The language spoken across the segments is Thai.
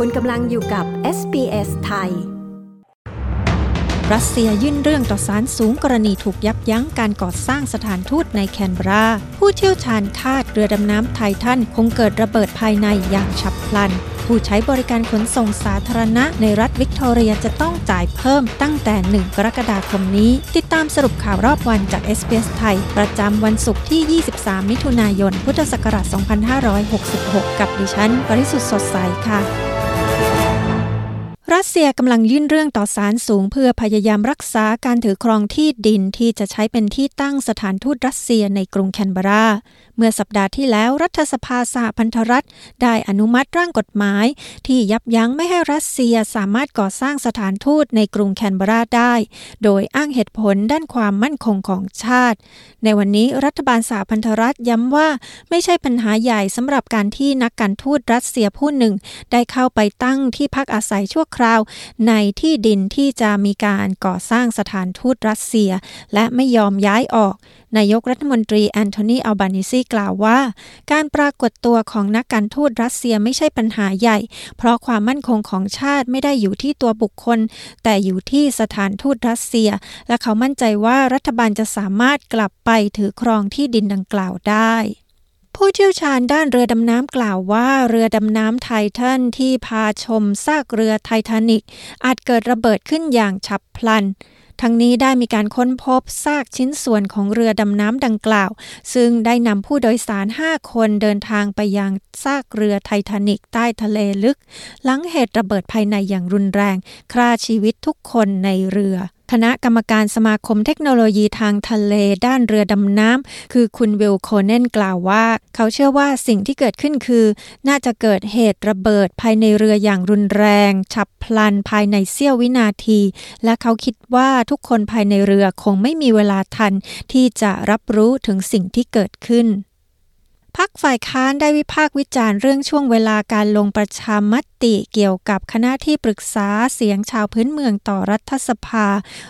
คุณกำลังอยู่กับ SBS ไทย รัสเซียยื่นเรื่องต่อศาลสูงกรณีถูกยับยั้งการก่อสร้างสถานทูตในแคนเบรา ผู้เชี่ยวชาญคาดเรือดำน้ำไททันคงเกิดระเบิดภายในอย่างฉับพลัน ผู้ใช้บริการขนส่งสาธารณะในรัฐวิกตอเรียจะต้องจ่ายเพิ่มตั้งแต่ 1 กรกฎาคมนี้ ติดตามสรุปข่าวรอบวันจาก s อ s ไทย ประจำวันศุกร์ที่ 23 มิถุนายน พุทธศักราช 2566 กับดิฉัน ปริสุทธ์สดใสค่ะ รัสเซียกำลังยื่นเรื่องต่อศาลสูง เพื่อพยายามรักษาการถือครองที่ดินที่จะใช้เป็นที่ตั้งสถานทูตรัสเซียในกรุงแคนเบรา เมื่อสัปดาห์ที่แล้วรัฐสภาสหพันธรัฐ ได้อนุมัติร่างกฎหมาย ที่ยับยั้งไม่ให้รัสเซียสามารถก่อสร้างสถานทูตในกรุงแคนเบราได้ โดยอ้างเหตุผลด้านความมั่นคงของชาติ ในวันนี้รัฐบาลสหพันธรัฐย้ำว่าไม่ใช่ปัญหาใหญ่สำหรับการที่นักการทูตรัสเซียผู้หนึ่ง ได้เข้าไปตั้งที่พักอาศัยชั่วคราราวในที่ดินที่จะมีการก่อสร้างสถานทูตรัสเซีย และไม่ยอมย้ายออกนายกรัฐมนตรีแอนโทนีอัลบานิซีกล่าวว่า การปรากฏตัวของนักการทูตรัสเซียไม่ใช่ปัญหาใหญ่ เพราะความมั่นคงของชาติไม่ได้อยู่ที่ตัวบุคคล แต่อยู่ที่สถานทูตรัสเซีย และเขามั่นใจว่ารัฐบาลจะสามารถกลับไปถือครองที่ดินดังกล่าวได้ ผู้เชี่ยวชาญด้านเรือดำน้ำกล่าวว่าเรือดำน้ำไททันที่พาชมซากเรือไททานิกอาจเกิดระเบิดขึ้นอย่างฉับพลัน ทั้งนี้ได้มีการค้นพบซากชิ้นส่วนของเรือดำน้ำดังกล่าว ซึ่งได้นำผู้โดยสาร 5 คนเดินทางไปยังซากเรือไททานิกใต้ทะเลลึก หลังเหตุระเบิดภายในอย่างรุนแรง ฆ่าชีวิตทุกคนในเรือคณะกรรมการสมาคมเทคโนโลยีทางทะเลด้านเรือดำน้ำ คือคุณวิลโคเนนกล่าวว่า เขาเชื่อว่าสิ่งที่เกิดขึ้นคือ น่าจะเกิดเหตุระเบิดภายในเรืออย่างรุนแรง ฉับพลันภายในเสี้ยววินาที และเขาคิดว่าทุกคนภายในเรือคงไม่มีเวลาทันที่จะรับรู้ถึงสิ่งที่เกิดขึ้น พักฝ่ายค้านได้วิพากษ์วิจารณ์เรื่องช่วงเวลาการลงประชามติเกี่ยวกับคณะที่ปรึกษาเสียงชาวพื้นเมืองต่อรัฐสภา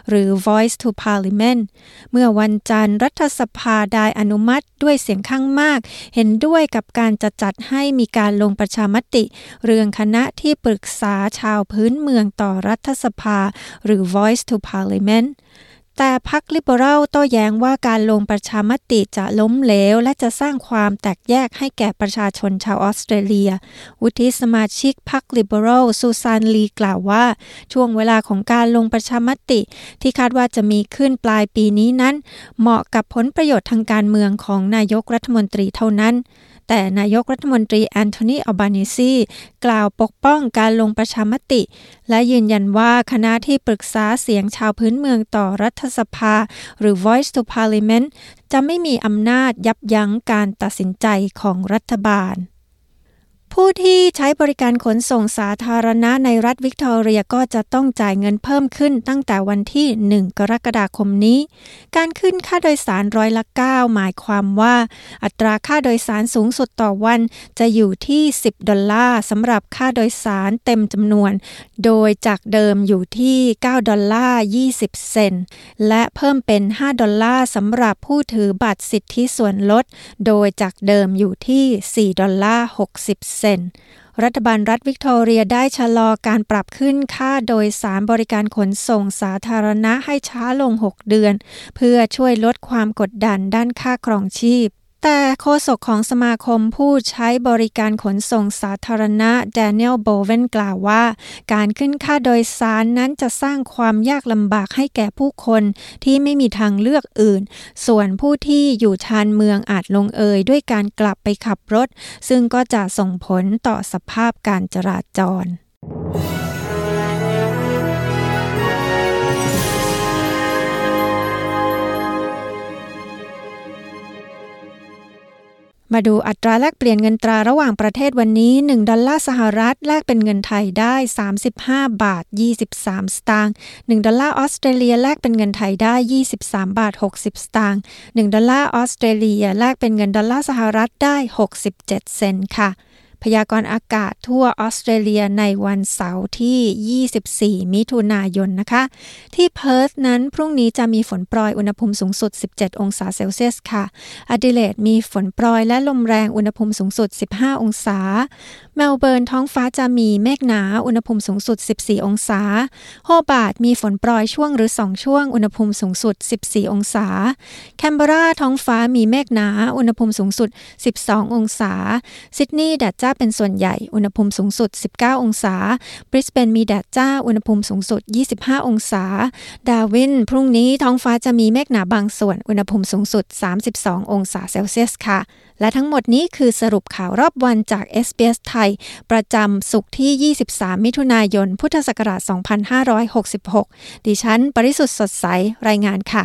หรือ Voice to Parliament เมื่อวันจันทร์รัฐสภาได้อนุมัติด้วยเสียงข้างมาก เห็นด้วยกับการจะจัดให้มีการลงประชามติ เรื่องคณะที่ปรึกษาชาวพื้นเมืองต่อรัฐสภา หรือ Voice to Parliament แต่พรรคลิเบอรัลโต้แย้งว่าการลงประชามติจะล้มเหลว และจะสร้างความแตกแยกให้แก่ประชาชนชาวออสเตรเลีย วุฒิสมาชิกพรรคลิเบอรัลซูซานลีกล่าวว่า ช่วงเวลาของการลงประชามติ ที่คาดว่าจะมีขึ้นปลายปีนี้นั้น เหมาะกับผลประโยชน์ทางการเมืองของนายกรัฐมนตรีเท่านั้น แต่นายกรัฐมนตรีแอนโทนีอัลบานิซีกล่าวปกป้องการลงประชามติ และยืนยันว่าคณะที่ปรึกษาเสียงชาวพื้นเมืองต่อรัฐสภา หรือ Voice to Parliament จะไม่มีอำนาจยับยั้งการตัดสินใจของรัฐบาล ผู้ที่ใช้บริการขนส่งสาธารณะในรัฐวิกตอเรียก็จะต้องจ่ายเงินเพิ่มขึ้นตั้งแต่วันที่ 1 กรกฎาคมนี้ การขึ้นค่าโดยสารร้อยละ 9 หมายความว่า อัตราค่าโดยสารสูงสุดต่อวันจะอยู่ที่ 10 ดอลลาร์สำหรับค่าโดยสารเต็มจำนวน โดยจากเดิมอยู่ที่ 9 ดอลลาร์ 20 เซนและเพิ่มเป็น 5 ดอลลาร์สำหรับผู้ถือบัตรสิทธิส่วนลด โดยจากเดิมอยู่ที่ 4 ดอลลาร์ 60 เซนต์รัฐบาลรัฐวิกตอเรียได้ชะลอการปรับขึ้นค่าโดยสารบริการขนส่งสาธารณะให้ช้าลง 6 เดือน เพื่อช่วยลดความกดดันด้านค่าครองชีพ แต่โฆษกของสมาคมผู้ใช้บริการขนส่งสาธารณะแดเนียลโบเวนกล่าวว่า การขึ้นค่าโดยสารนั้นจะสร้างความยากลำบากให้แก่ผู้คนที่ไม่มีทางเลือกอื่น ส่วนผู้ที่อยู่ชานเมืองอาจลงเอยด้วยการกลับไปขับรถ ซึ่งก็จะส่งผลต่อสภาพการจราจร มาดูอัตราแลกเปลี่ยนเงินตราระหว่างประเทศวันนี้ 1 ดอลลาร์สหรัฐแลกเป็นเงินไทยได้ 35 บาท 23 สตางค์1ดอลลาร์ออสเตรเลียแลกเป็นเงินไทยได้ 23 บาท 60 สตางค์1ดอลลาร์ออสเตรเลียแลกเป็นเงินดอลลาร์สหรัฐได้ 67 เซนต์ค่ะ พยากรณ์อากาศทั่วออสเตรเลียในวันเสาร์ที่ 24 มิถุนายนนะคะ ที่เพิร์ธนั้นพรุ่งนี้จะมีฝนโปรยอุณหภูมิสูงสุด 17 องศาเซลเซียสค่ะอดิเลดมีฝนโปรยและลมแรงอุณหภูมิสูงสุด 15 องศา เมลเบิร์นท้องฟ้าจะมีเมฆหนาอุณหภูมิสูงสุด 14 องศา โฮบาร์ตมีฝนโปรยช่วงหนึ่งหรือ 2 ช่วงอุณหภูมิสูงสุด 14 องศา แคนเบราท้องฟ้ามีเมฆหนาอุณหภูมิสูงสุด 12 องศา ซิดนีย์แดดจ้าเป็นส่วนใหญ่ อุณหภูมิสูงสุด 19 องศา บริสเบนมีแดดจ้า อุณหภูมิสูงสุด 25 องศา ดาร์วิน พรุ่งนี้ท้องฟ้าจะมีเมฆหนาบางส่วน อุณหภูมิสูงสุด 32 องศาเซลเซียสค่ะ และทั้งหมดนี้คือสรุปข่าวรอบวันจาก SBS ไทย ประจำสุขที่ 23 มิถุนายน พุทธศักราช 2566 ดิฉัน ปริสุทธ์สดใส รายงานค่ะ